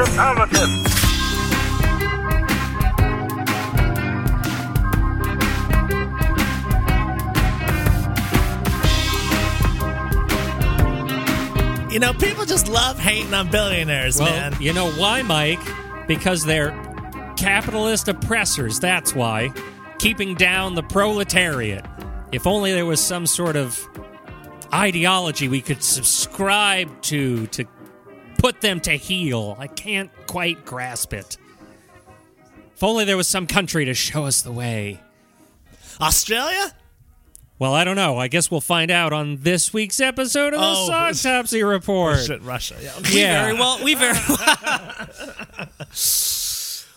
alternative. You know, people just love hating on billionaires, Well, man. you know why, Mike? Because they're capitalist oppressors. That's why. Keeping down the proletariat. If only there was some sort of ideology we could subscribe to to put them to heel. I can't quite grasp it. If only there was some country to show us the way. Australia? Well, I don't know. I guess we'll find out on this week's episode of the Oh, Autopsy Report. Shit, Russia. Yeah. We Yeah. very well. We very. Well,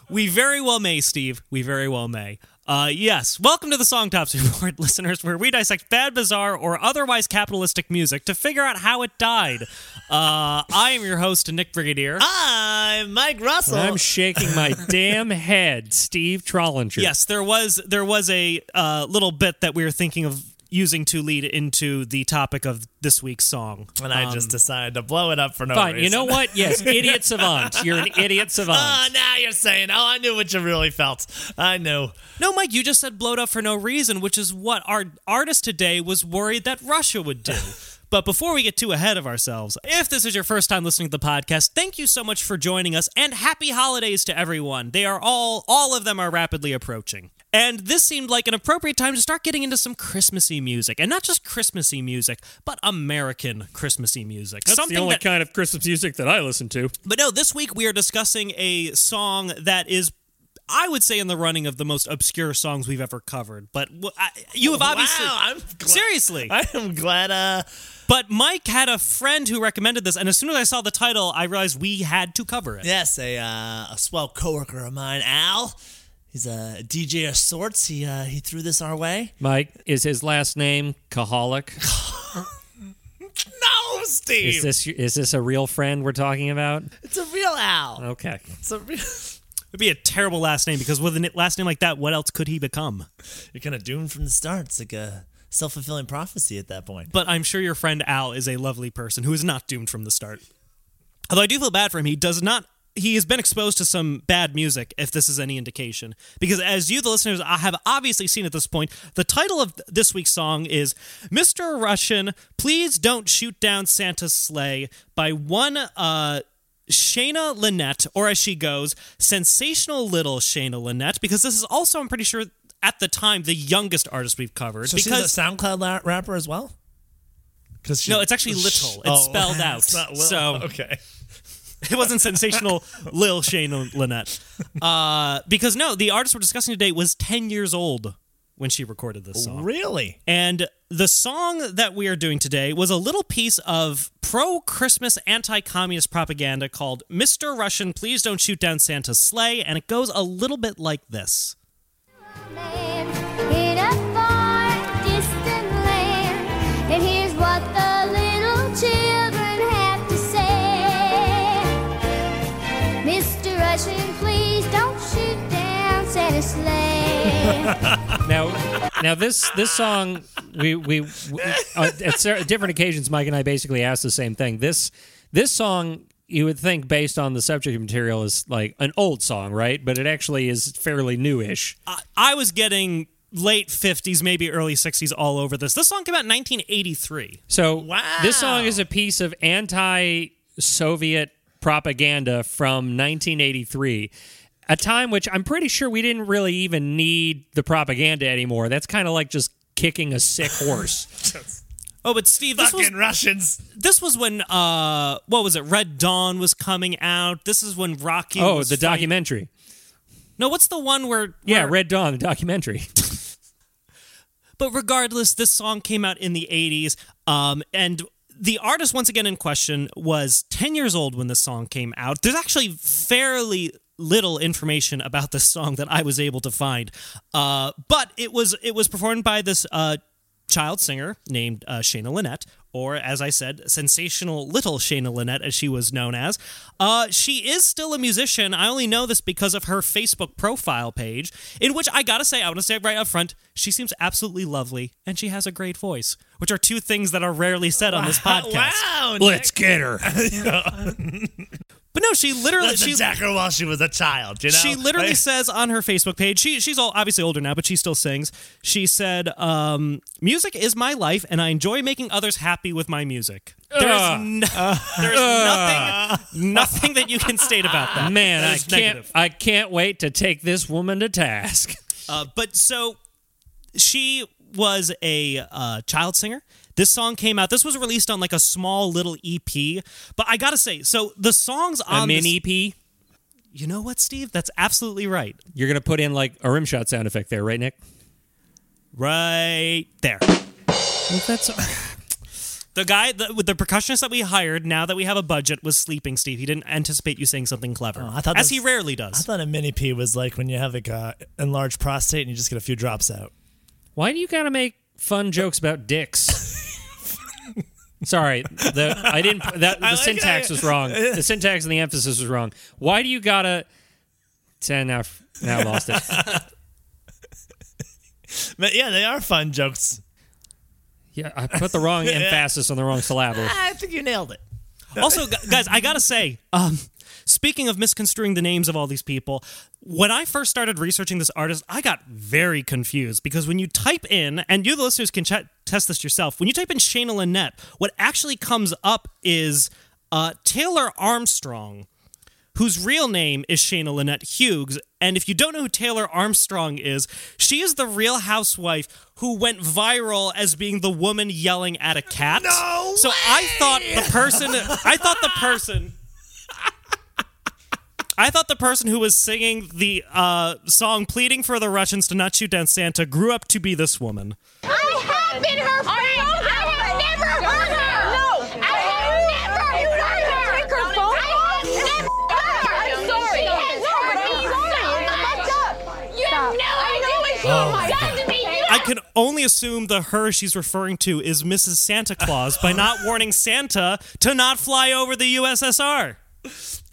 we very well may, Steve. We very well may. Uh, yes. Welcome to the Songtopsy Report, listeners, where we dissect bad, bizarre, or otherwise capitalistic music to figure out how it died. Uh, I am your host, Nick Brigadier. I'm Mike Russell. I'm shaking my damn head, Steve Trollinger. Yes, there was there was a uh, little bit that we were thinking of using to lead into the topic of this week's song. and I just um, decided to blow it up for no Fine. reason. You know what? Yes, idiot savant. You're an idiot oh, savant. Oh, now you're saying, oh, I knew what you really felt. I knew. No, Mike, you just said blow it up for no reason, which is what our artist today was worried that Russia would do. But before we get too ahead of ourselves, if this is your first time listening to the podcast, thank you so much for joining us and happy holidays to everyone. They are all all of them are rapidly approaching. And this seemed like an appropriate time to start getting into some Christmassy music. And not just Christmassy music, but American Christmassy music. That's Something the only that kind of Christmas music that I listen to. but no, this week we are discussing a song that is, I would say, in the running of the most obscure songs we've ever covered. But w- I- you have obviously. Wow, I'm glad, Seriously. I am glad. Uh, But Mike had a friend who recommended this, and as soon as I saw the title, I realized we had to cover it. yes, a uh, a swell coworker of mine, Al. He's a DJ of sorts. He uh, he threw this our way. Mike, is his last name Kaholic? No, Steve. Is this is this a real friend we're talking about? it's a real Al. Okay. It's a real. It'd be a terrible last name because with a last name like that, what else could he become? You're kind of doomed from the start. It's like a self fulfilling prophecy at that point. But I'm sure your friend Al is a lovely person who is not doomed from the start. Although I do feel bad for him, he does not. He has been exposed to some bad music, if this is any indication. Because as you, the listeners, I have obviously seen at this point, the title of this week's song is "Mr. Russian, Please Don't Shoot Down Santa's Sleigh" by one uh, Shana Lynette, or as she goes, sensational little Shana Lynette. Because this is also, I'm pretty sure, at the time, the youngest artist we've covered. So because she's a SoundCloud rapper as well. Because No, it's actually little. It's spelled out. It's not So- okay. It wasn't sensational, Lil Shane Lynette. Uh, because no, the artist we're discussing today was 10 years old when she recorded this song. Really? And the song that we are doing today was a little piece of pro Christmas anti communist propaganda called Mr. Russian, Please Don't Shoot Down Santa's Sleigh. And it goes a little bit like this. Down Santa's. Now, now this this song we we, we uh, at cer- different occasions, Mike and I basically asked the same thing. This this song you would think based on the subject material is like an old song, right? But it actually is fairly newish. I, I was getting late 50s, maybe early 60s all over this. This song came out in 1983. So Wow. this song is a piece of anti-Soviet propaganda from 1983. A time which I'm pretty sure we didn't really even need the propaganda anymore. That's kind of like just kicking a sick horse. Oh, but Steve, this was Fucking Russians. this was when uh what was it? Red Dawn was coming out. This is when Rocky oh, was the fight- documentary. No, what's the one where Yeah, Red Dawn, the documentary. But regardless, this song came out in the 80s um and the artist once again in question was 10 years old when this song came out. There's actually fairly little information about this song that I was able to find. Uh but it was it was performed by this uh child singer named uh, Shana Lynette, or as I said, sensational little Shana Lynette, as she was known as. Uh, she is still a musician. I only know this because of her Facebook profile page, in which I gotta say, I want to say right up front, she seems absolutely lovely and she has a great voice, which are two things that are rarely said on this podcast. Wow. Let's get her. But no, she literally Let's she her while she was a child. You know, she literally says on her Facebook page, she she's all obviously older now, but she still sings. She said, um, "Music is my life, and I enjoy making others happy with my music." There is no, there is nothing nothing that you can state about that. Man, That I can't. negative. I can't wait to take this woman to task. Uh, but so she was a uh, child singer. This song came out. This was released on like a small little EP. But I gotta say, so the songs A on this- EP. you know what, Steve? That's absolutely right. You're gonna put in like a rim shot sound effect there, right, Nick? Right there. Well, that's The guy the, with the percussionist that we hired, now that we have a budget, was sleeping. Steve, he didn't anticipate you saying something clever, Oh, I thought as this- he rarely does. I thought a mini P was like when you have like a enlarged prostate and you just get a few drops out. why do you gotta make fun jokes about dicks? Sorry, the I didn't. That the like syntax it. was wrong. The syntax and the emphasis was wrong. Why do you gotta? Ten now. Now I lost it. But yeah, they are fun jokes. Yeah, I put the wrong emphasis on the wrong syllable. I think you nailed it. also, guys, I gotta say, um, speaking of misconstruing the names of all these people, when I first started researching this artist, I got very confused because when you type in, and you, the listeners, can ch- test this yourself, when you type in Shana Lynette, what actually comes up is uh, Taylor Armstrong. Whose real name is Shana Lynette Hughes. And if you don't know who Taylor Armstrong is, she is the real housewife who went viral as being the woman yelling at a cat. No So I thought the person I thought the person I thought the person who was singing the uh, song pleading for the Russians to not shoot down Santa grew up to be this woman. I have been her friend. I have never hurt her. No, I have never hurt her. Take her phone. I have never hurt her. I'm sorry. She has hurt me. You have no idea what she has done to I can only assume the her she's referring to is Mrs. Santa Claus by not warning Santa to not fly over the USSR.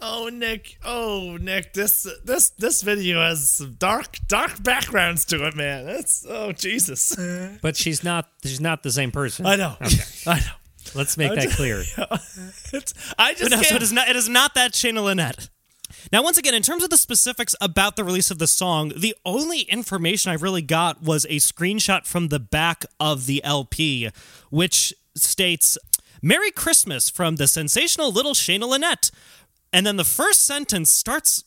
Oh Nick, oh Nick, this this this video has some dark dark backgrounds to it, man. That's oh Jesus. Uh-huh. But she's not. She's not the same person. I know. I know. Let's make that clear. It's, I just No, so can't. it is not. It is not that Shana Lynette. Now, once again, in terms of the specifics about the release of the song, the only information I really got was a screenshot from the back of the LP, which states "Merry Christmas" from the sensational little Shana Lynette, and then the first sentence starts.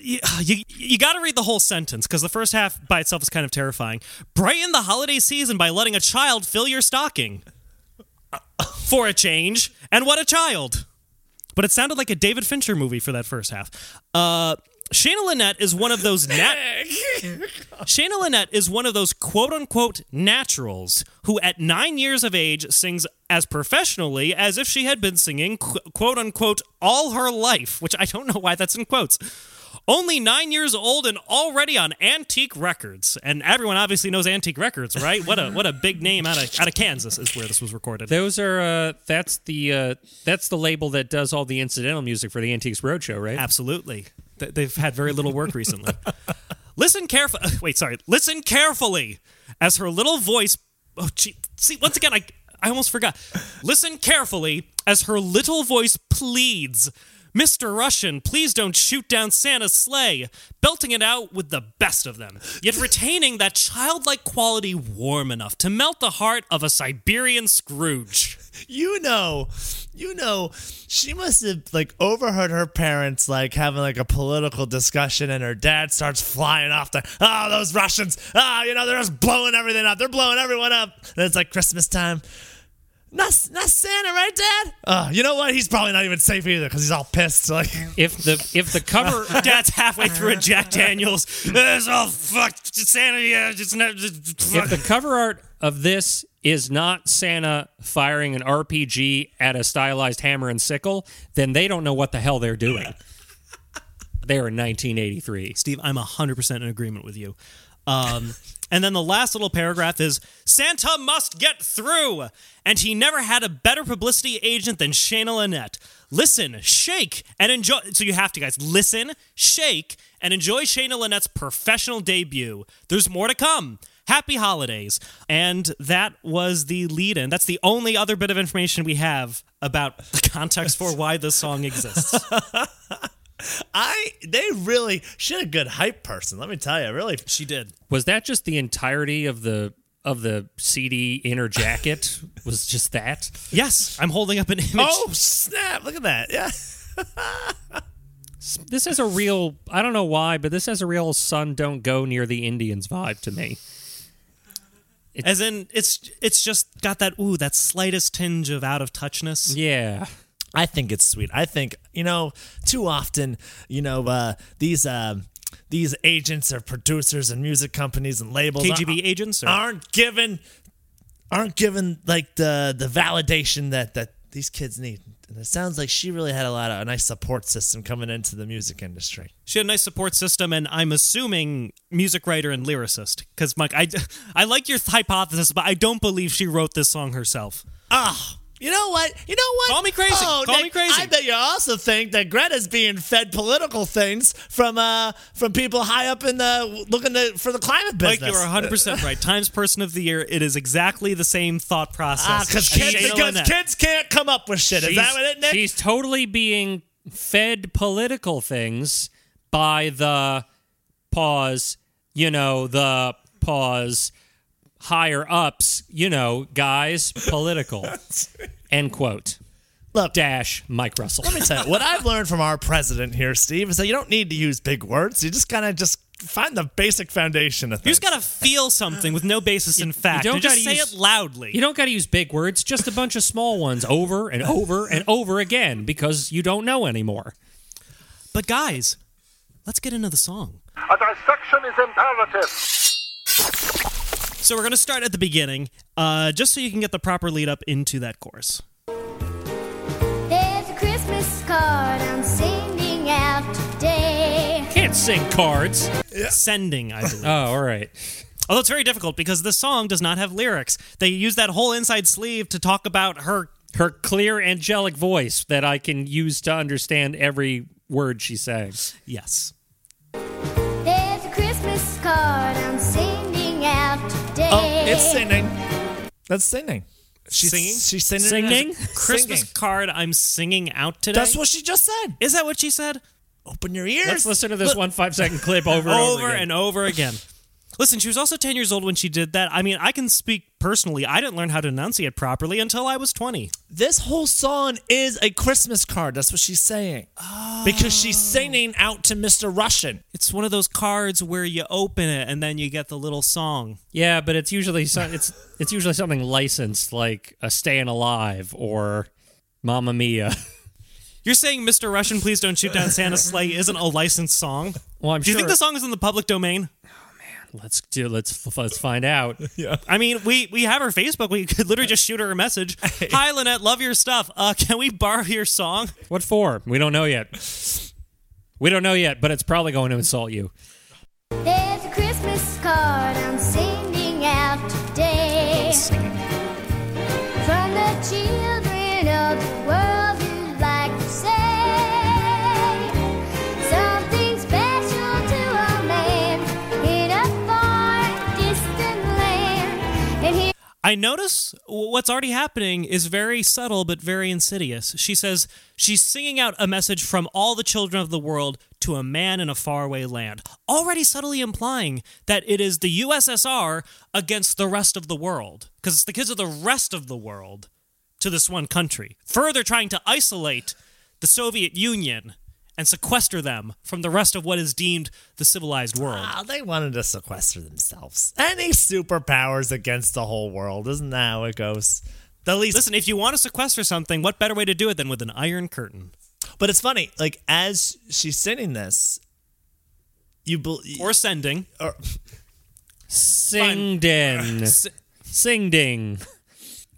You, you, you got to read the whole sentence because the first half by itself is kind of terrifying. Brighten the holiday season by letting a child fill your stocking. For a change, and what a child! but it sounded like a David Fincher movie for that first half. Uh, Shana Lynette is one of those nat- Shana Lynette is one of those quote unquote naturals who, at nine years of age, sings as professionally as if she had been singing qu- quote unquote all her life, which I don't know why that's in quotes. Only nine years old and already on Antique Records, and everyone obviously knows Antique Records, right? What a what a big name out of out of Kansas is where this was recorded. Those are. Uh, that's the. Uh, that's the label that does all the incidental music for the Antiques Roadshow, right? Absolutely. Th- They've had very little work recently. Listen carefully. Wait, sorry. Listen carefully as her little voice. Oh, gee. See, once again, I, I almost forgot. Listen carefully as her little voice pleads. Mr. Russian, please don't shoot down Santa's sleigh, belting it out with the best of them, yet retaining that childlike quality warm enough to melt the heart of a Siberian Scrooge. You know, you know, she must have like overheard her parents like having like a political discussion, and her dad starts flying off the oh those Russians, ah you know they're just blowing everything up, they're blowing everyone up. And it's like Christmas time. Not, not Santa, right, Dad? Oh, you know what? He's probably not even safe either because he's all pissed. Like, If the if the cover Dad's halfway through a Jack Daniels. It's all fucked. Santa, yeah, it's not. if the cover art of this is not Santa firing an RPG at a stylized hammer and sickle, then they don't know what the hell they're doing. They're in 1983. Steve, I'm 100% in agreement with you. Um, and then the last little paragraph is Santa must get through. And he never had a better publicity agent than Shana Lynette. Listen, shake, and enjoy. So you have to, guys, listen, shake, and enjoy Shana Lynette's professional debut. There's more to come. Happy holidays. And that was the lead in. That's the only other bit of information we have about the context for why this song exists. I they really she had a good hype person. Let me tell you, really. She did. Was that just the entirety of the of the CD inner jacket? was just that? Yes, I'm holding up an image. Oh snap! Look at that. Yeah. This has a real I don't know why, but this has a real son don't go near the Indians vibe to me. As in, it's it's just got that ooh, that slightest tinge of out of touchness. Yeah. I think it's sweet. I think you know too often you know uh, these uh, these agents or producers and music companies and labels KGB aren't- agents or- aren't given aren't given like the the validation that that these kids need. And it sounds like she really had a lot of a nice support system coming into the music industry. She had a nice support system, and I'm assuming music writer and lyricist. Because Mike, I I like your hypothesis, but I don't believe she wrote this song herself. Ah, you know what? You know what? Call me crazy. Oh, Call Nick, me crazy. I bet you also think that Greta's being fed political things from uh from people high up in the looking to, for the climate business. Mike, you are 100 percent right. Times Person of the Year. It is exactly the same thought process. Ah, because as kids, because kids can't come up with shit. Is that what it, Nick? she's totally being fed political things by the pause, you know, the pause higher ups, you know, guys, political. End quote. Look, Dash Mike Russell. let me tell you what I've learned from our president here, Steve, is that you don't need to use big words. You just kind of just find the basic foundation of things. You just gotta feel something with no basis in fact. You don't and just gotta say use- it loudly. You don't got to use big words, just a bunch of small ones over and over and over again because you don't know anymore. but guys, let's get into the song. A dissection is imperative. So we're gonna start at the beginning, uh, just so you can get the proper lead up into that chorus. There's a Christmas card I'm sending out today. Can't sing cards. Sending, I believe. Oh, all right. Although it's very difficult because the song does not have lyrics. They use that whole inside sleeve to talk about her. Her clear angelic voice that I can use to understand every word she saying. Yes. It's singing. That's singing. She's Singing? She's singing. Singing? Christmas Singing. card I'm singing out today. That's what she just said. Is that what she said? Open your ears. Let's listen to this one five second clip over and over over, again. and over again. Listen, she was also 10 years old when she did that. I mean, I can speak personally. I didn't learn how to enunciate properly until I was 20. This whole song is a Christmas card. That's what she's saying. Because she's oh. singing out to Mr. Russian. It's one of those cards where you open it and then you get the little song. Yeah, but it's usually so, it's it's usually something licensed like a Staying Alive or Mamma Mia. You're saying Mr. Russian, Please Don't Shoot Down Santa's Sleigh isn't a licensed song? Well, I'm Do you think the song is in the public domain? Let's do let's let's find out. Yeah. I mean, we we have her Facebook. We could literally just shoot her a message. Hi, Lynette, love your stuff. Uh, can we borrow your song? What for? We don't know yet. We don't know yet, but it's probably going to insult you. There's I notice what's already happening is very subtle but very insidious. She says she's singing out a message from all the children of the world to a man in a faraway land, already subtly implying that it is the USSR against the rest of the world, because it's the kids of the rest of the world to this one country, further trying to isolate the Soviet Union and sequester them from the rest of what is deemed the civilized world. Ah, they wanted to sequester themselves. Any superpowers against the whole world. Isn't that how it goes? The least. Listen, if you want to sequester something, what better way to do it than with an iron curtain? but it's funny. Like as she's singing this, you believe. Or sending. Sing ding. Sing ding.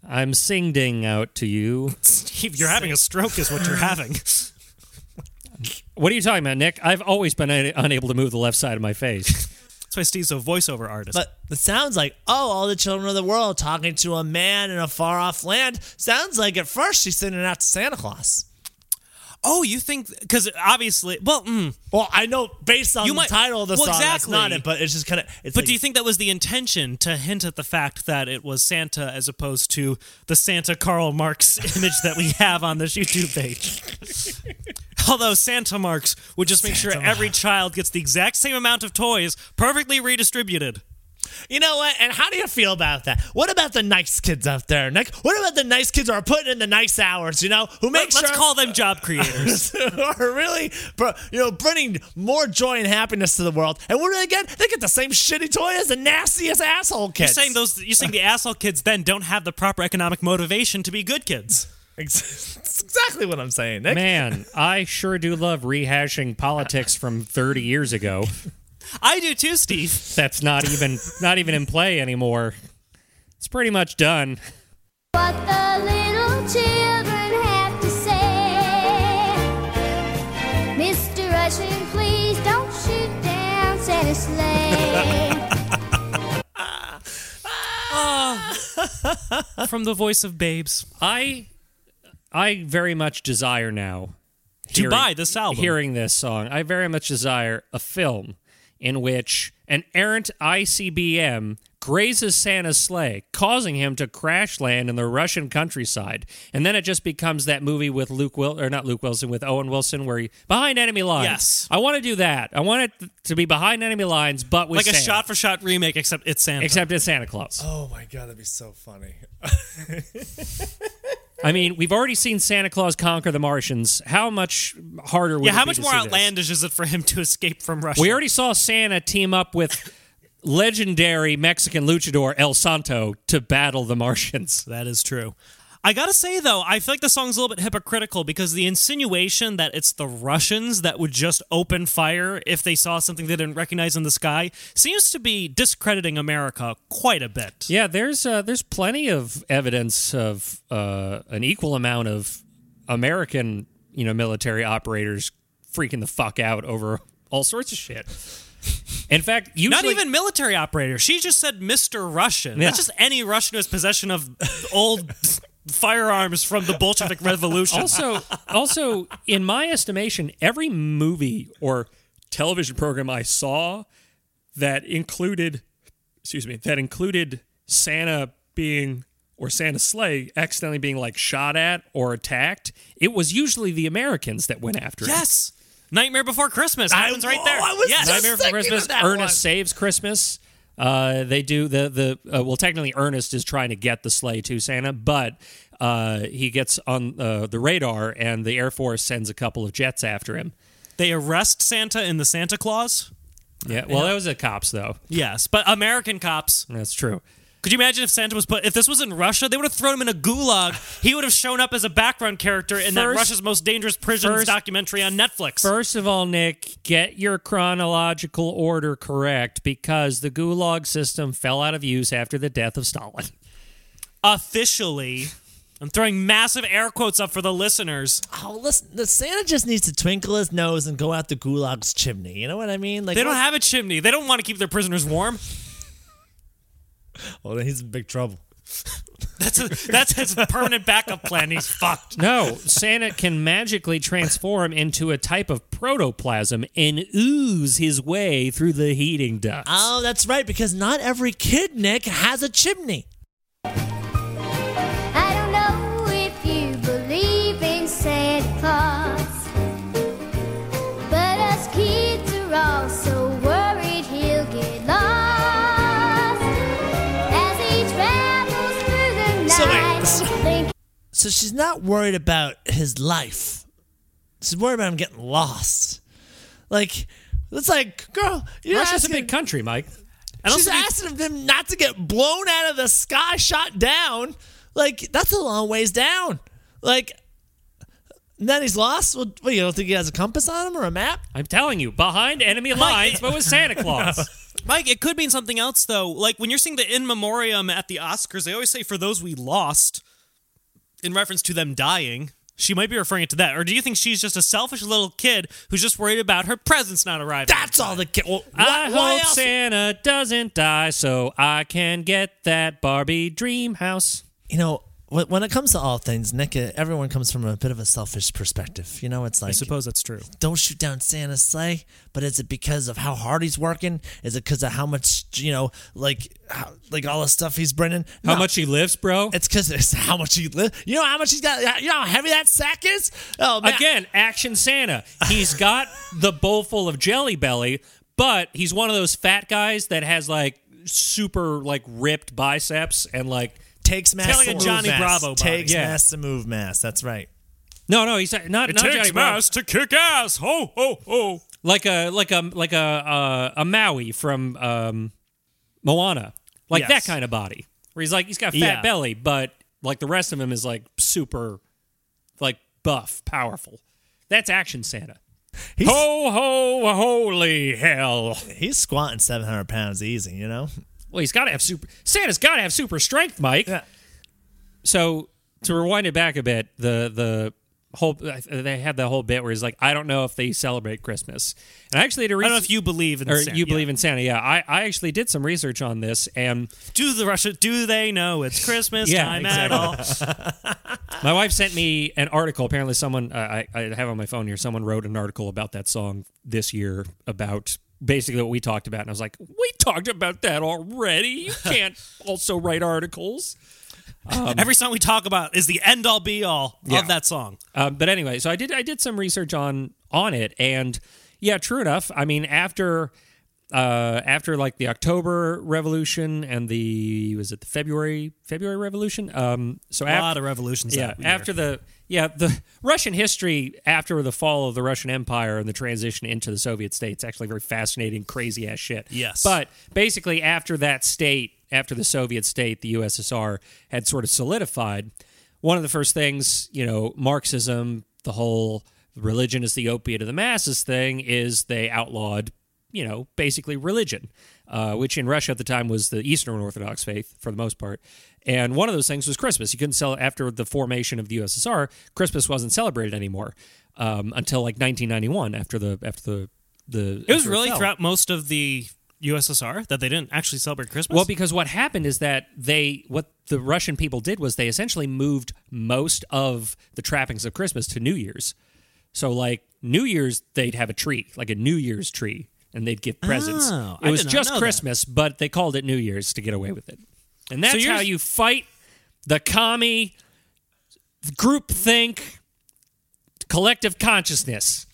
I'm sing ding out to you. Steve, you're having a stroke, is what you're having. What are you talking about, Nick? I've always been un- unable to move the left side of my face. That's why Steve's a voiceover artist. But it sounds like, oh, all the children of the world talking to a man in a far off land. Sounds like at first she's sending it out to Santa Claus. Oh, you think because obviously, well, mm, Well, I know based on You the might- title of the well, song, that's not exactly. it. But it's just kind of. It's but like, do you think that was the intention to hint at the fact that it was Santa as opposed to the Santa Karl Marx image that we have on this YouTube page? Although Santa Marx would just make sure every child gets the exact same amount of toys, perfectly redistributed. You know what? And how do you feel about that? What about the nice kids out there, Nick? What about the nice kids who are putting in the nice hours? You know, who make Let, us call them job creators. who are really, you know, bringing more joy and happiness to the world. And what do they get? They get the same shitty toy as the nastiest asshole kids. You're saying those? You're saying the asshole kids then don't have the proper economic motivation to be good kids? That's exactly what I'm saying, Nick. Man, I sure do love rehashing politics from 30 years ago. I do too, Steve. That's not even not even in play anymore. It's pretty much done. What the little children have to say. Mr. Russian, please don't shoot down Santa's sleigh. From the voice of babes. I I very much desire now To buy this album. Hearing this song, I very much desire a film in which an errant ICBM grazes Santa's sleigh, causing him to crash land in the Russian countryside, and then it just becomes that movie with Luke Will or not Luke Wilson with Owen Wilson where he behind enemy lines. Yes. I want to do that. I want it to be behind enemy lines, but with Like a shot for shot remake, except it's Santa. except it's Santa Claus. Oh my god, that'd be so funny. I mean, we've already seen Santa Claus conquer the Martians. How much harder would yeah, it how be much more see this? outlandish is it for him to escape from Russia? We already saw Santa team up with legendary Mexican luchador El Santo to battle the Martians. That is true. I gotta say though, I feel like the song's a little bit hypocritical because the insinuation that it's the Russians that would just open fire if they saw something they didn't recognize in the sky seems to be discrediting America quite a bit. Yeah, there's uh, there's plenty of evidence of uh, an equal amount of American, you know, military operators freaking the fuck out over all sorts of shit. In fact, usually Not even military operator. She just said Mr. Russian. Yeah. That's just any Russian who has possession of old firearms from the Bolshevik Revolution. also also in my estimation every movie or television program i saw that included excuse me that included santa being or santa's sleigh accidentally being like shot at or attacked it was usually the americans that went after him yes. Nightmare Before Christmas happens right there. whoa, I was yes. Nightmare Before Christmas, Ernest one. saves Christmas. Uh, they do the the uh, well. Technically, Ernest is trying to get the sleigh to Santa, but uh, he gets on uh, the radar, and the Air Force sends a couple of jets after him. They arrest Santa in the Santa Claus. Yeah, well, that was the cops, though. Yes, but American cops. That's true. Could you imagine if Santa was put? If this was in Russia, they would have thrown him in a gulag. He would have shown up as a background character in that First- Russia's Most Dangerous Prisons first- documentary on Netflix. First of all, Nick, get your chronological order correct because the Gulag system fell out of use after the death of Stalin. Officially, I'm throwing massive air quotes up for the listeners. Oh, listen, the Santa just needs to twinkle his nose and go out the gulag's chimney. You know what I mean? Like They don't have a chimney. They don't want to keep their prisoners warm. Well, then he's in big trouble. That's a, that's his permanent backup plan. He's fucked. No, Santa can magically transform into a type of protoplasm and ooze his way through the heating ducts. Oh, that's right, because not every kid, Nick, has a chimney. So she's not worried about his life. She's worried about him getting lost. Like, it's like, girl, you're Russia's a big country, Mike. And she's also, asking him not to get blown out of the sky, shot down. Like, that's a long ways down. Like, and then he's lost. Well, what, you don't think he has a compass on him or a map? I'm telling you, behind enemy lines, but with Santa Claus. Mike, it could mean something else though. Like when you're seeing the in memoriam at the Oscars, they always say for those we lost, in reference to them dying. She might be referring it to that, or do you think she's just a selfish little kid who's just worried about her presents not arriving? That's all the kid. Well, I why, why hope else? Santa doesn't die so I can get that Barbie dream house. you know, when when it comes to all things, Nick, everyone comes from a bit of a selfish perspective. You know, it's like I suppose that's true. don't shoot down Santa's sleigh, but is it because of how hard he's working? Is it because of how much you know, like, how, like all the stuff he's bringing? How No. much he lifts, bro? It's because it's how much he li- You know how much he's got. You know how heavy that sack is. Oh man. Again, Action Santa. He's got the bowl full of Jelly Belly, but he's one of those fat guys that has like super like ripped biceps and like takes mass like to a move Johnny mass. Bravo body. Takes Yeah. mass to move mass. That's right. no, no, he's not not Johnny Bravo. to kick ass. Ho ho ho. like a like a like a uh, a Maui from um, Moana, like Yes. that kind of body, where he's like he's got fat Yeah. belly, but like the rest of him is like super, like buff, powerful. That's Action Santa. He's, Ho ho holy hell! he's squatting 700 pounds easy. You know. Well, he's got to have super. Santa's got to have super strength, Mike. Yeah. So to rewind it back a bit, the the whole they had the whole bit where he's like, I don't know if they celebrate Christmas, and I actually did a I don't know if you believe in or Santa. you believe in Santa. Yeah, I, I actually did some research on this, and Do the Russia? Do they know it's Christmas Yeah, time exactly. at all? my wife sent me an article. Apparently, someone uh, I, I have on my phone here. Someone wrote an article about that song this year about basically what we talked about, and I was like, we talked about that already. You can't also write articles. Every song we talk about is the end all be all Yeah. of that song. Um, but anyway, so I did I did some research on on it, and yeah, true enough. I mean, after uh, after like the October Revolution and the was it the February February Revolution? Um, so A after, lot of revolutions. yeah, after the yeah the Russian history after the fall of the Russian Empire and the transition into the Soviet states actually very fascinating, crazy ass shit. Yes. but basically after that state, after the Soviet state, the USSR had sort of solidified. One of the first things, you know, Marxism, the whole religion is the opiate of the masses thing, is they outlawed, you know, basically religion, uh, which in Russia at the time was the Eastern Orthodox faith for the most part. And one of those things was Christmas. You couldn't sell after the formation of the USSR. Christmas wasn't celebrated anymore um, until like 1991, after the after the the. it was really fell. throughout most of the USSR that they didn't actually celebrate Christmas. Well, because what happened is that they, what the Russian people did was they essentially moved most of the trappings of Christmas to New Year's. So, like New Year's, they'd have a tree, like a New Year's tree, and they'd give presents. Oh, it I was did not just know that. Christmas, but they called it New Year's to get away with it. And that's you're- how you fight the commie, group think, collective consciousness.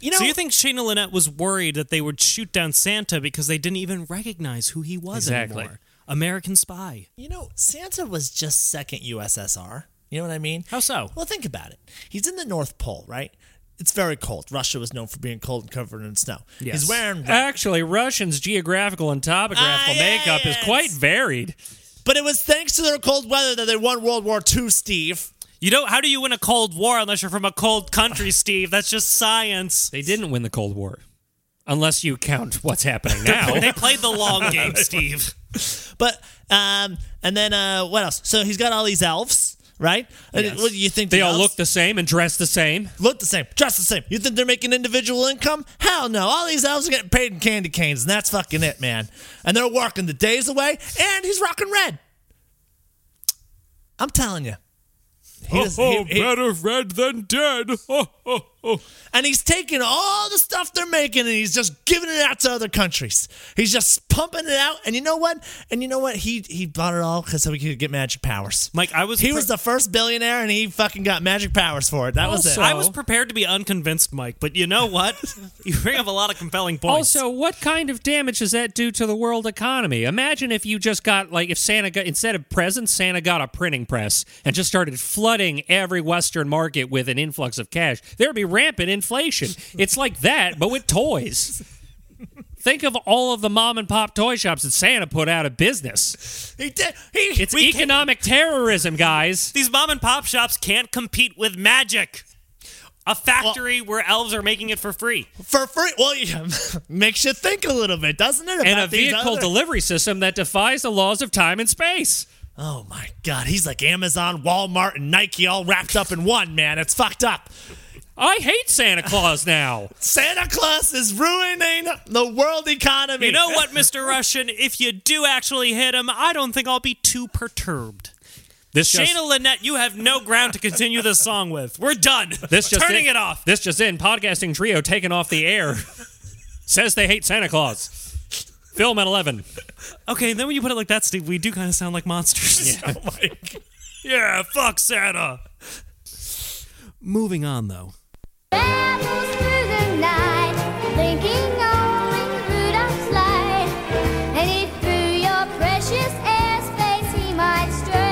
You know. so you think Shana Lynette was worried that they would shoot down Santa because they didn't even recognize who he was Exactly. anymore? American spy. you know Santa was just second USSR. You know what I mean? How so? Well, think about it. He's in the North Pole, right? It's very cold. Russia was known for being cold and covered in snow. Yes. He's wearing red. Actually, Russians' geographical and topographical Ah, makeup is quite varied. But it was thanks to their cold weather that they won World War II, Steve. You don't. How do you win a cold war unless you're from a cold country, Steve? That's just science. They didn't win the Cold War, unless you count what's happening now. They played the long game, Steve. But um, and then uh, what else? So he's got all these elves, right? Yes. What you think? they the all look the same and dress the same. look the same, dress the same. You think they're making individual income? Hell no! All these elves are getting paid in candy canes, and that's fucking it, man. And they're working the days away, and he's rocking red. I'm telling you. He does- he- he- better red than dead. Oh. and he's taking all the stuff they're making and he's just giving it out to other countries. He's just pumping it out. And you know what? And you know what? He he bought it all because so he could get magic powers. Mike, I was He pre- was the first billionaire and he fucking got magic powers for it. That was it. I was prepared to be unconvinced, Mike, but you know what? you bring up a lot of compelling points. Also, what kind of damage does that do to the world economy? Imagine if you just got like if Santa got instead of presents, Santa got a printing press and just started flooding every Western market with an influx of cash. There'd be rampant inflation. it's like that, but with toys. Think of all of the mom and pop toy shops that Santa put out of business. he did. He, It's we- economic terrorism, guys. These mom and pop shops can't compete with magic. A factory where elves are making it for free. for free. Well, yeah, makes you think a little bit, doesn't it? And a vehicle other- delivery system that defies the laws of time and space. Oh my God, he's like Amazon, Walmart, and Nike all wrapped up in one. Man, it's fucked up. I hate Santa Claus now. Santa Claus is ruining the world economy. You know what, Mr. Russian? If you do actually hit him, I don't think I'll be too perturbed. This just, Shana Lynette, you have no ground to continue this song with. We're done. this just turning in, it off. This just in. Podcasting trio taken off the air. Says they hate Santa Claus. Film at eleven. Okay, then when you put it like that, Steve, we do kind of sound like monsters. Oh my yeah, fuck Santa. Moving on, though.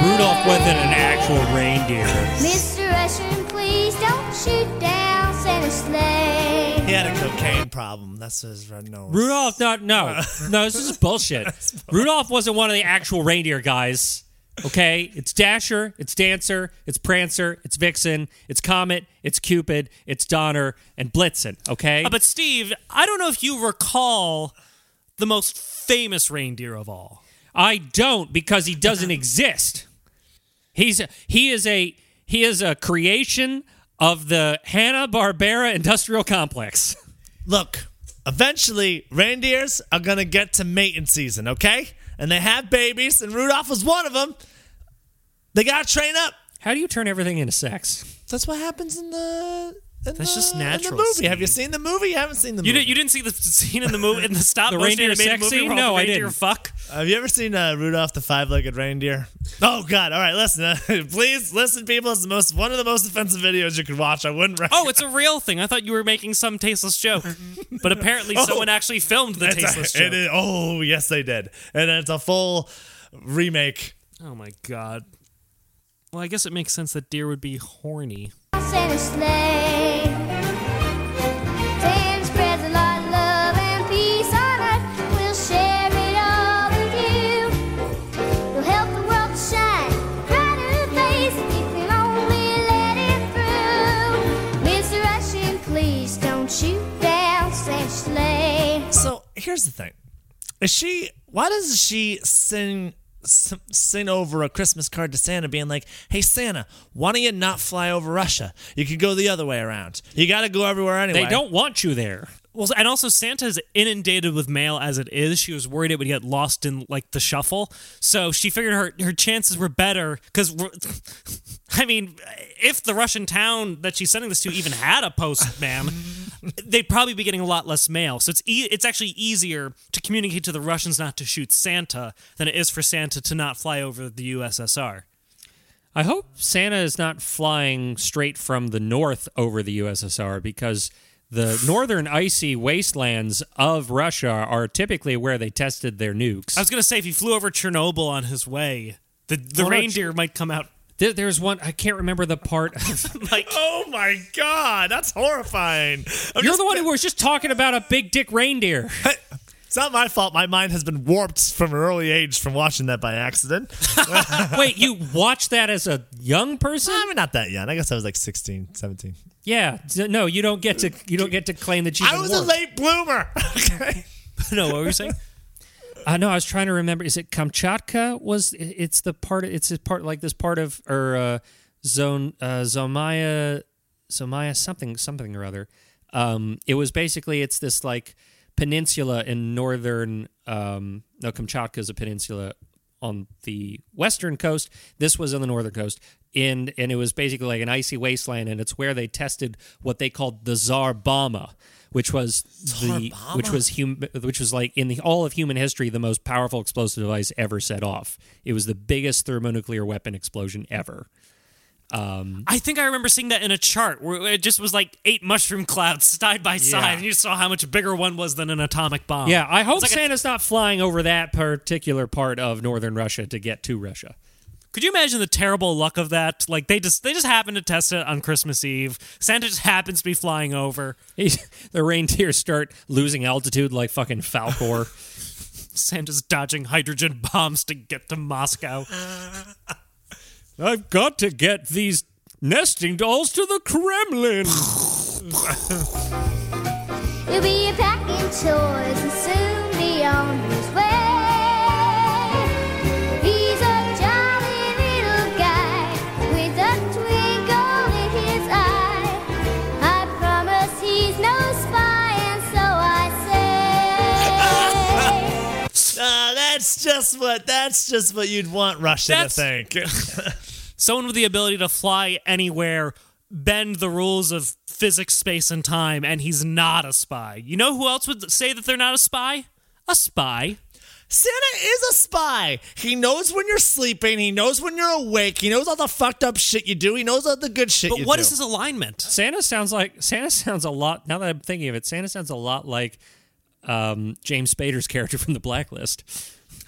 Rudolph wasn't an actual reindeer. Mr. Russian, please don't shoot down Santa's sleigh. He had a cocaine problem. That's his red nose. Rudolph, not no, no. This is bullshit. Rudolph wasn't one of the actual reindeer guys. Okay, it's Dasher, it's Dancer, it's Prancer, it's Vixen, it's Comet, it's Cupid, it's Donner, and Blitzen. Okay, Uh, but Steve, I don't know if you recall the most famous reindeer of all. I don't because he doesn't exist. He's he is a he is a creation of the Hanna Barbera Industrial Complex. Look, eventually reindeers are gonna get to mating season, okay? And they have babies, and Rudolph was one of them. They gotta train up. How do you turn everything into sex? That's what happens in the. In That's the, just in natural, the movie. Have you seen the movie? You haven't seen the You movie. didn't, you didn't see the scene in the movie in the stop The reindeer sex movie scene? No, the I didn't. fuck? Have you ever seen uh, Rudolph the Five-Legged Reindeer? Oh God! All right, listen. please listen, people. It's the most one of the most offensive videos you could watch. I wouldn't. Recommend. Oh, it's a real thing. I thought you were making some tasteless joke, but apparently someone actually filmed the a- tasteless it joke. is- oh yes, they did, and it's a full remake. Oh my god. Well, I guess it makes sense that deer would be horny. Santa's sleigh. Santa spreads a lot of love and peace on earth. We'll share it all with you. You'll help the world to shine brighter face if you'll only let it through. Mr. Russian, please don't shoot down Santa's sleigh. So here's the thing: is she? Why does she sing? S- Sing over a Christmas card to Santa, being like, "Hey Santa, why don't you not fly over Russia? You could go the other way around. You got to go everywhere anyway." They don't want you there. Well, and also Santa's inundated with mail as it is. She was worried it would get lost in like the shuffle, so she figured her her chances were better because, I mean, if the Russian town that she's sending this to even had a postman, they'd probably be getting a lot less mail. So it's e- it's actually easier to communicate to the Russians not to shoot Santa than it is for Santa to not fly over the USSR. I hope Santa is not flying straight from the north over the USSR because the northern icy wastelands of Russia are typically where they tested their nukes. I was gonna say if he flew over Chernobyl on his way, the the no, reindeer might come out There- There's one I can't remember the part. Like Oh my God, that's horrifying. I'm You're just- the one who was just talking about a big dick reindeer. It's not my fault. My mind has been warped from an early age from watching that by accident. Wait, you watched that as a young person? I mean, not that young. I guess I was like 16, 17. Yeah. No, you don't get to. You don't get to claim that you. I was a late bloomer. Okay. no, what were you saying? I know. I was trying to remember. Is it Kamchatka? Was it's the part? It's a part like this part of or uh, zone uh, Zomaya, Zomaya something something or other. Um, it was basically it's this like peninsula in northern. Um, no, Kamchatka is a peninsula on the western coast. This was on the northern coast. And, and it was basically like an icy wasteland, and it's where they tested what they called the Tsar bomba, which was the which was hum, which was like in the all of human history the most powerful explosive device ever set off. It was the biggest thermonuclear weapon explosion ever. Um, I think I remember seeing that in a chart where it just was like eight mushroom clouds side by side, Yeah. and you saw how much bigger one was than an atomic bomb. Yeah, I hope like a- Santa's not flying over that particular part of northern Russia to get to Russia. Could you imagine the terrible luck of that? Like they just they just happened to test it on Christmas Eve. Santa just happens to be flying over. He's, the reindeers start losing altitude like fucking Falkor. Santa's dodging hydrogen bombs to get to Moscow. I've got to get these nesting dolls to the Kremlin. He'll be packing toys and soon be on that's just what that's just what you'd want Russia That's- to think. Someone with the ability to fly anywhere, bend the rules of physics, space, and time, and he's not a spy. You know who else would say that they're not a spy? A spy. Santa is a spy. He knows when you're sleeping. He knows when you're awake. He knows all the fucked up shit you do. He knows all the good shit But what is his alignment? Santa sounds like Santa sounds a lot. Now that I'm thinking of it, Santa sounds a lot like um, James Spader's character from The Blacklist.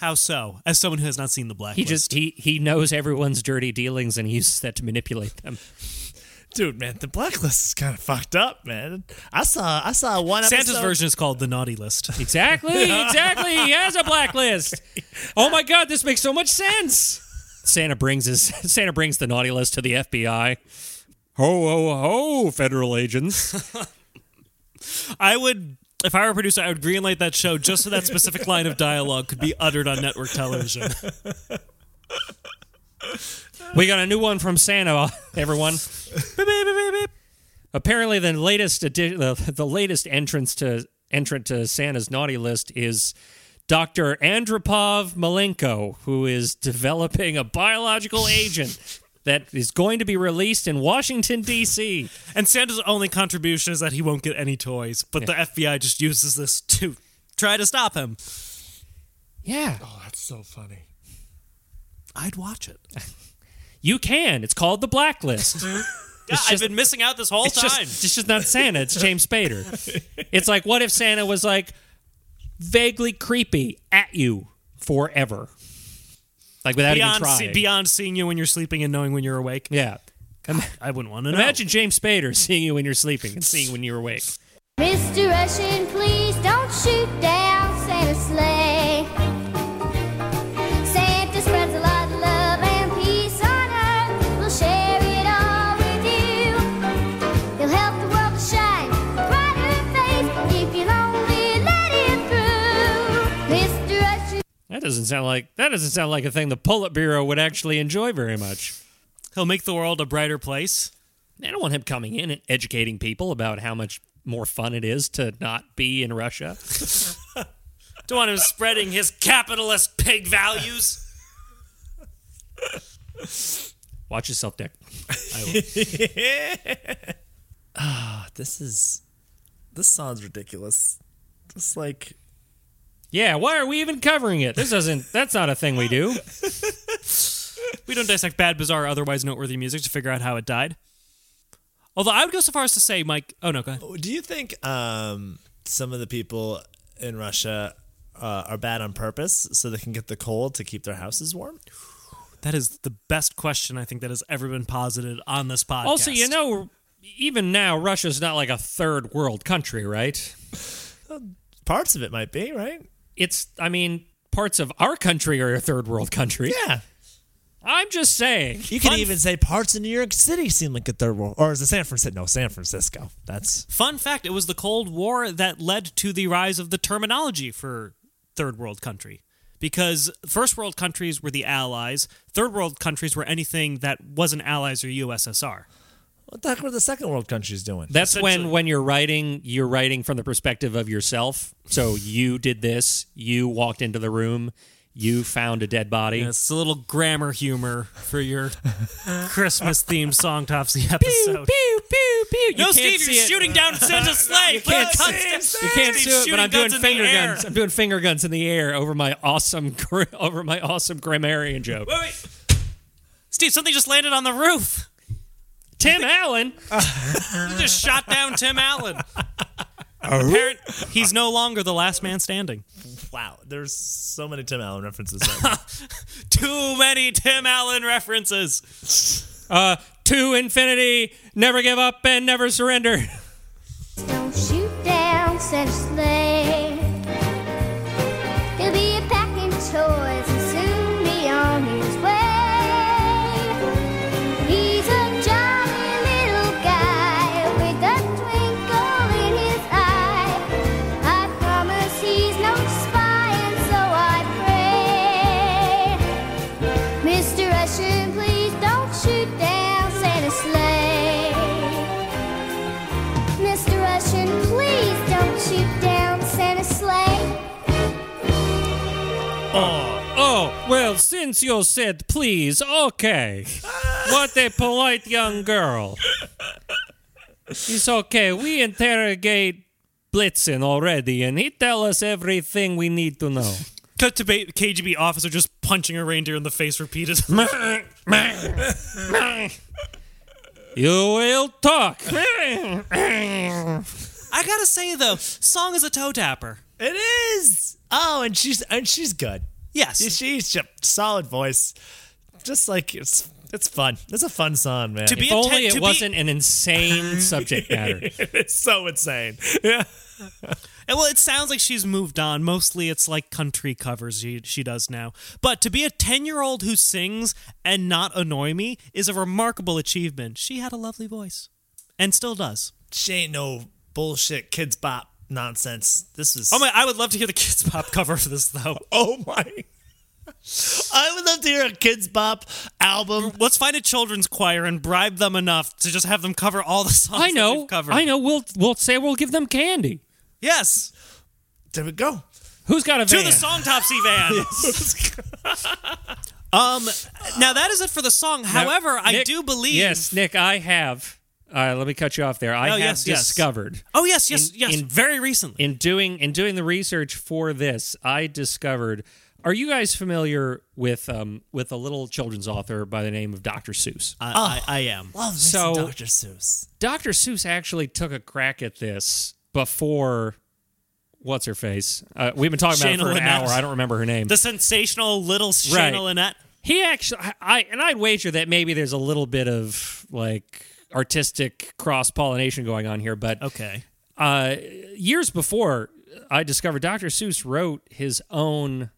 How so? As someone who has not seen the Blacklist, He just he he knows everyone's dirty dealings and he uses that to manipulate them. Dude, man, the blacklist is kind of fucked up, man. I saw I saw one Santa's episode. version is called the Naughty List. Exactly, exactly. He has a blacklist. Oh my god, this makes so much sense. Santa brings his Santa brings the naughty list to the FBI. Ho ho ho, federal agents. I would, if I were a producer, I would greenlight that show just so that specific line of dialogue could be uttered on network television. We got a new one from Santa, everyone. Beep, beep, beep. Apparently, the latest addi- the, the latest entrance to entrant to Santa's naughty list is Dr. Andropov Malenko, who is developing a biological agent that is going to be released in Washington D.C. And Santa's only contribution is that he won't get any toys, but the FBI just uses this to try to stop him. Yeah, Oh, that's so funny. I'd watch it. you can. It's called the Blacklist. Yeah, It's I've been missing out this whole It's time. just, it's just not Santa. It's James Spader. It's like, what if Santa was like vaguely creepy at you forever, like without even trying? see, beyond seeing you when you're sleeping and knowing when you're awake. yeah. Im- I wouldn't want to know. Imagine James Spader seeing you when you're sleeping and seeing when you're awake. Mr. Russian, please don't shoot down Santa's sleigh. That doesn't sound like that doesn't sound like a thing the Politburo would actually enjoy very much. He'll make the world a brighter place. I don't want him coming in and educating people about how much more fun it is to not be in Russia. Don't want him spreading his capitalist pig values. Watch yourself, Dick. Ah, this is this sounds ridiculous. Just like Yeah, why are we even covering it? This doesn't. That's not a thing we do. We don't dissect bad, bizarre, otherwise noteworthy music to figure out how it died. Although I would go so far as to say, Mike. Oh no, go ahead. Do you think um, some of the people in Russia uh, are bad on purpose so they can get the cold to keep their houses warm? That is the best question I think that has ever been posited on this podcast. Also, you know, even now, Russia's not like a third world country, right? Parts of it might be, right? It's, I mean, parts of our country are a third world country. Yeah. I'm just saying. You can even say parts of New York City seem like a third world, or is it San Francisco? No, San Francisco. That's Fun fact: It was the Cold War that led to the rise of the terminology for third world country. Because first world countries were the Allies, third world countries were anything that wasn't Allies or USSR. What the heck were the second world countries doing? That's when, when you're writing, you're writing from the perspective of yourself. So you did this. You walked into the room. You found a dead body. It's a little grammar humor for your Christmas themed Songtopsy episode. Pew pew pew. You no, Steve, you're shooting down Santa's sleigh. You can't, Put see it. you can't Steve's see it, but I'm doing guns in the finger guns. I'm doing finger guns in the air over my awesome gr- over my awesome grammarian joke. Wait, wait. Steve, something just landed on the roof. Tim Allen. You just shot down Tim Allen. Apparent, he's no longer the last man standing. wow. There's so many Tim Allen references. Too many Tim Allen references. Uh, to infinity, never give up and never surrender. Since you said please, okay. what a polite young girl. It's okay. We interrogate Blitzen already, and he tell us everything we need to know. Cut to ba- KGB officer just punching a reindeer in the face repeatedly. You will talk. I gotta say though, song is a toe tapper. It is. Oh, and she's and she's good. Yes. She's a solid voice. Just like it's it's fun. It's a fun song, man. To be If only ten- it be- wasn't an insane subject matter. it's so insane. Yeah. And well, it sounds like she's moved on. Mostly it's like country covers she, she does now. But to be a 10 year old who sings and not annoy me is a remarkable achievement. She had a lovely voice and still does. She ain't no bullshit Kidz Bop nonsense. This is Oh my, I would love to hear the Kidz Bop cover of this though. Oh my. I would love to hear a Kidz Bop album. Let's find a children's choir and bribe them enough to just have them cover all the songs I know. we've covered. I know. We'll we'll say we'll give them candy. Yes. There we go. Who's got a To the Songtopsy Van. um, now that is it for the song. Now, However, I do believe. Yes, Nick, I have. Uh, let me cut you off there. I Oh, have yes, yes. discovered Oh yes, yes, In- yes. in- very recently. in doing in doing the research for this, I discovered. Are you guys familiar with um, with a little children's author by the name of Dr. Seuss? I, I, I am. Love So- Dr. Seuss. Dr. Seuss actually took a crack at this before. What's her face? Uh, we've been talking about it Shana for an hour. I don't remember her name. The sensational little Right. Shana Lynette. He actually, I, I and I'd wager that maybe there's a little bit of like artistic cross pollination going on here, but Okay. uh, years before I discovered Dr. Seuss wrote his own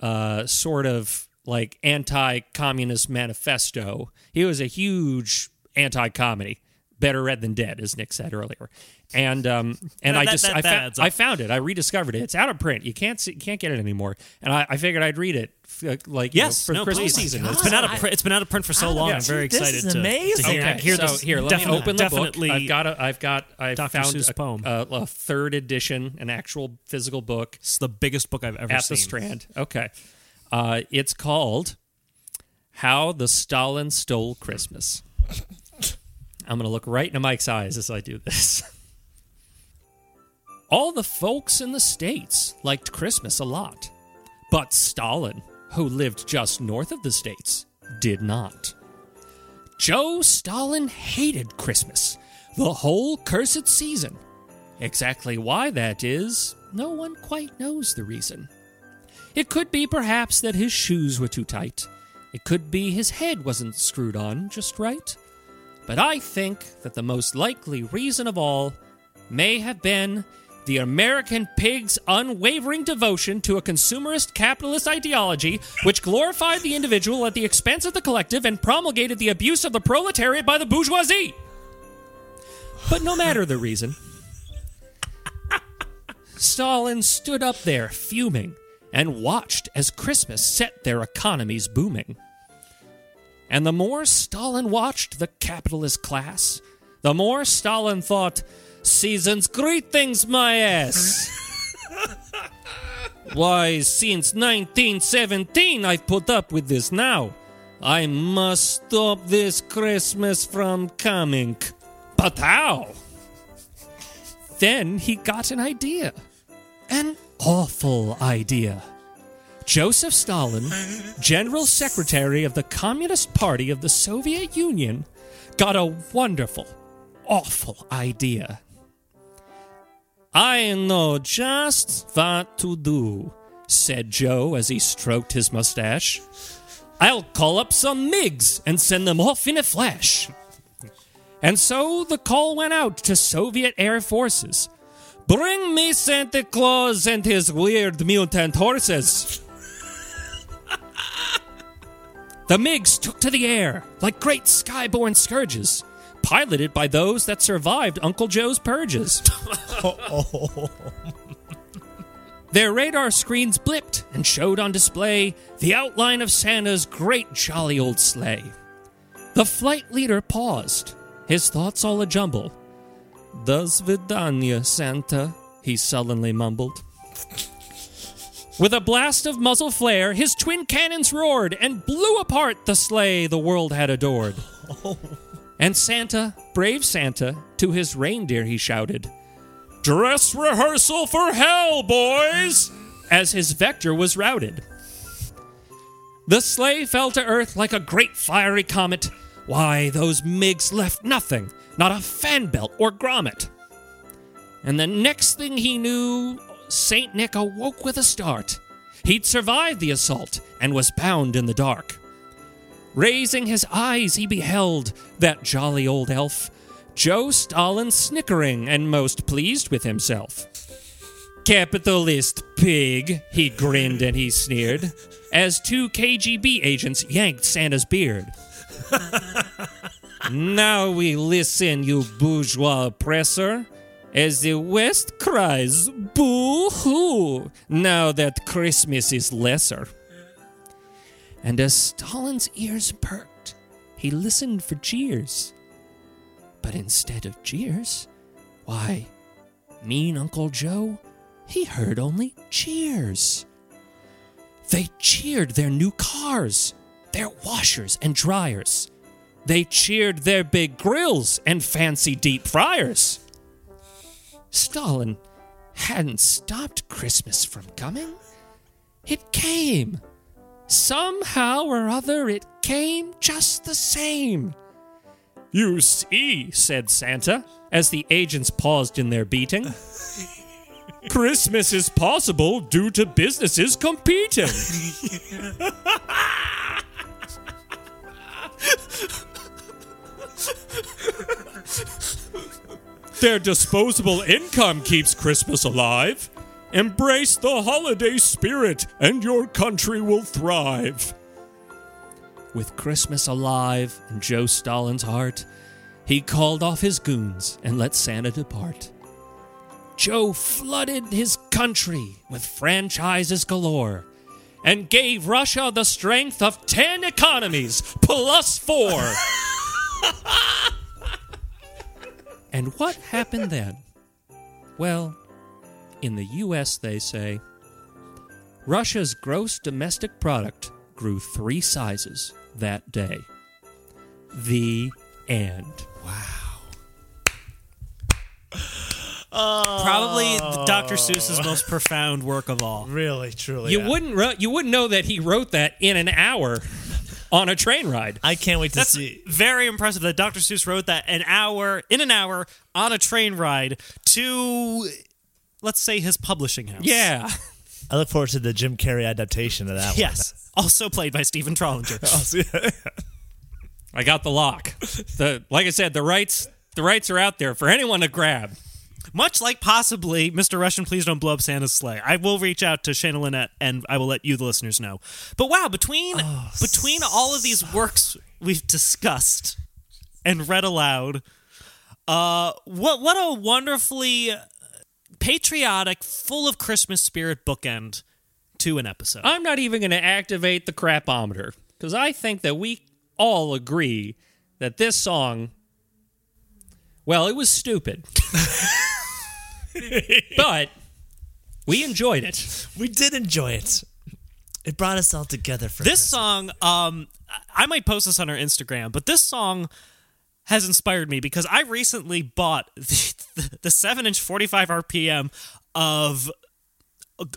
uh, sort of like anti-communist manifesto. He was a huge anti-comedy, better read than dead, as Nick said earlier. And um, and That- I just that- I, that found, adds up. I found it. I rediscovered it. It's out of print. You can't see, can't get it anymore. And I, I figured I'd read it f- like you know, Yes, for no, the Christmas please. season. It's been out of print. It's been out of print for so long. Yeah. I'm very This excited is to, amazing. to hear, Okay, hear so this. here, let me open the book. I've got a, I've got, I've Dr. found Seuss a, poem. A, a third edition, an actual physical book It's the biggest book I've ever at seen. the Strand. Okay, uh, it's called "How the Stalin Stole Christmas." I'm gonna look right into Mike's eyes as I do this. All the folks in the States liked Christmas a lot, but Stalin, who lived just north of the States, did not. Joe Stalin hated Christmas, the whole cursed season. Exactly why that is, no one quite knows the reason. It could be perhaps that his shoes were too tight. It could be his head wasn't screwed on just right. But I think that the most likely reason of all may have been the American pig's unwavering devotion to a consumerist capitalist ideology which glorified the individual at the expense of the collective and promulgated the abuse of the proletariat by the bourgeoisie. But no matter the reason, Stalin stood up there fuming and watched as Christmas set their economies booming. And the more Stalin watched the capitalist class, the more Stalin thought, Season's greetings, my ass. Why, since 1917, I've put up with this now. I must stop this Christmas from coming. But how? Then he got an idea. An awful idea. Joseph Stalin, General Secretary of the Communist Party of the Soviet Union, got a wonderful, awful idea. I know just what to do, said Joe as he stroked his mustache. I'll call up some MiGs and send them off in a flash. And so the call went out to Soviet air forces. Bring me Santa Claus and his weird mutant horses. The MiGs took to the air like great skyborne scourges, piloted by those that survived Uncle Joe's purges. Their radar screens blipped and showed on display the outline of Santa's great jolly old sleigh. The flight leader paused, his thoughts all a jumble. Does vidanya, Santa, he sullenly mumbled. With a blast of muzzle flare, his twin cannons roared and blew apart the sleigh the world had adored. Oh. And Santa, brave Santa, to his reindeer he shouted, Dress rehearsal for hell, boys! As his vector was routed. The sleigh fell to earth like a great fiery comet. Why, those MiGs left nothing, not a fan belt or grommet. And the next thing he knew, St. Nick awoke with a start. He'd survived the assault and was bound in the dark. Raising his eyes, he beheld that jolly old elf, Joe Stalin snickering and most pleased with himself. Capitalist pig, he grinned and he sneered, as two KGB agents yanked Santa's beard. now we listen, you bourgeois oppressor, as the West cries, boo hoo, now that Christmas is lesser. And as Stalin's ears perked, he listened for jeers. But instead of jeers, why, mean Uncle Joe, he heard only cheers. They cheered their new cars, their washers and dryers. They cheered their big grills and fancy deep fryers. Stalin hadn't stopped Christmas from coming. It came. Somehow or other, it came just the same. You see, said Santa, as the agents paused in their beating. Christmas is possible due to businesses competing. Their disposable income keeps Christmas alive. Embrace the holiday spirit, and your country will thrive. With Christmas alive in Joe Stalin's heart, he called off his goons and let Santa depart. Joe flooded his country with franchises galore and gave Russia the strength of 10 economies plus four. and what happened then? Well, in the US, they say Russia's gross domestic product grew three sizes that day. The end. Wow. Probably Dr. Seuss's most profound work of all. Really, truly. You yeah. wouldn't ro- you wouldn't know that he wrote that in an hour on a train ride. I can't wait to That's see. very impressive that Dr. Seuss wrote that an hour in an hour on a train ride to let's say his publishing house. Yeah. I look forward to the Jim Carrey adaptation of that Yes. Also played by Stephen Trollinger. one. I got the lock. The like I said, the rights the rights are out there for anyone to grab. Much like possibly Mr. Russian, please don't blow up Santa's sleigh. I will reach out to Shana Lynette and I will let you, the listeners, know. But wow, between between all of these works we've discussed and read aloud, uh, what what a wonderfully patriotic, full of Christmas spirit bookend to an episode. I'm not even going to activate the crapometer because I think that we all agree that this song, well, it was stupid, but we enjoyed it. we did enjoy it. It brought us all together for this Christmas. song um i might post this on our instagram but this song has inspired me because i recently bought the, the 7 inch 45 rpm of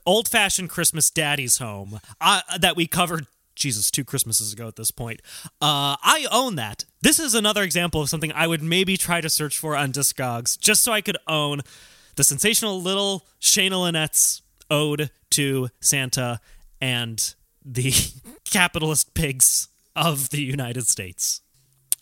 old fashioned christmas daddy's home. Uh, that we covered jesus two christmases ago at this point. Uh, i own that. This is another example of something i would maybe try to search for on discogs just so i could own the sensational little shana lynette's ode to santa and the capitalist pigs of the United States.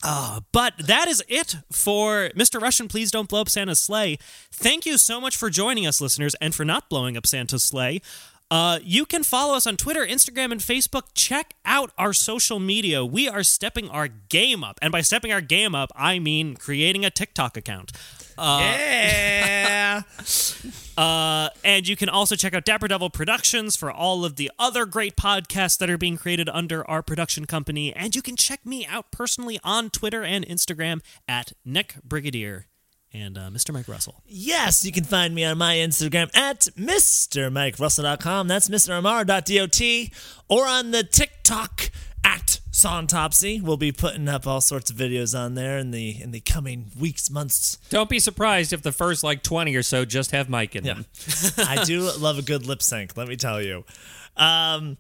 Uh, but that is it for Mr. Russian. Please don't blow up Santa's sleigh. Thank you so much for joining us, listeners, and for not blowing up Santa's sleigh. Uh, you can follow us on Twitter, Instagram, and Facebook. Check out our social media. We are stepping our game up. And by stepping our game up, I mean creating a TikTok account. yeah. Uh, and you can also check out Dapper Devil Productions for all of the other great podcasts that are being created under our production company. And you can check me out personally on Twitter and Instagram at Nick Brigadier. and uh, Mr. Mike Russell. Yes, you can find me on my Instagram at MrMikeRussell.com. That's MrAmar.dot or on the TikTok at Songtopsy. We'll be putting up all sorts of videos on there in the in the coming weeks, months. Don't be surprised if the first like 20 or so just have Mike in Yeah. them. I do love a good lip sync, let me tell you. Um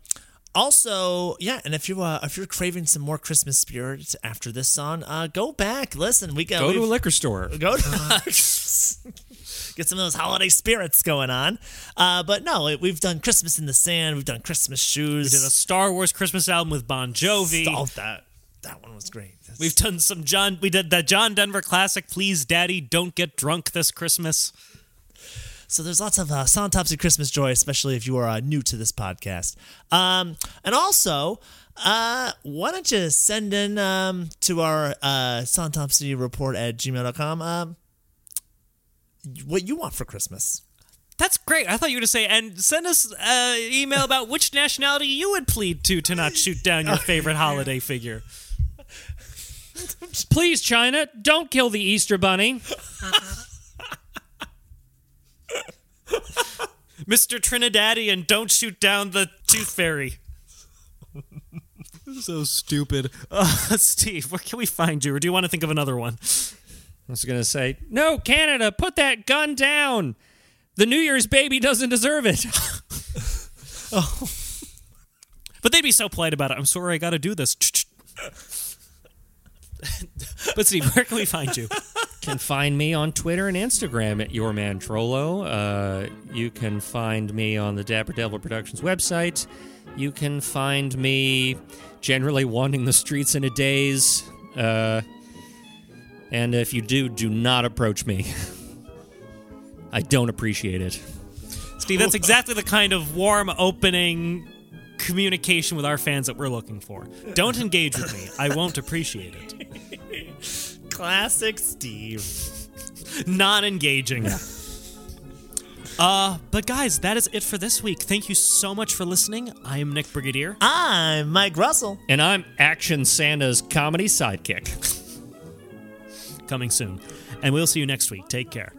also, yeah, and if you uh, if you're craving some more Christmas spirit after this song, uh, go back, listen. We got Go to a liquor store. go to get some of those holiday spirits going on. Uh, but no, we've done Christmas in the Sand. We've done Christmas shoes. We did a Star Wars Christmas album with Bon Jovi. Oh, that that one was great. That's- We've done some John. We did that John Denver classic. Please, Daddy, don't get drunk this Christmas. so there's lots of uh, Songtopsy Christmas joy, especially if you are uh, new to this podcast. Um, and also, uh, why don't you send in um, to our uh, Songtopsy report at gmail.com um, what you want for Christmas. That's great. I thought you were going to say, and send us an email about which nationality you would plead to to not shoot down your favorite holiday figure. Please, China, don't kill the Easter Bunny. Mr. Trinidadian, don't shoot down the Tooth Fairy. so stupid. Uh, Steve, where can we find you? Or do you want to think of another one? I was going to say, no, Canada, put that gun down. The New Year's baby doesn't deserve it. oh. But they'd be so polite about it. I'm sorry, I got to do this. but Steve, where can we find you? can find me on Twitter and Instagram at Your Man Trollo. Uh, you can find me on the Dapper Devil Productions website. You can find me generally wandering the streets in a daze. Uh, and if you do, do not approach me. I don't appreciate it. Steve, that's exactly the kind of warm opening communication with our fans that we're looking for. Don't engage with me. I won't appreciate it. Classic Steve. Non engaging. Uh, but guys, that is it for this week. Thank you so much for listening. I am Nick Brigadier. I'm Mike Russell. And I'm Action Santa's comedy sidekick. Coming soon. And we'll see you next week. Take care.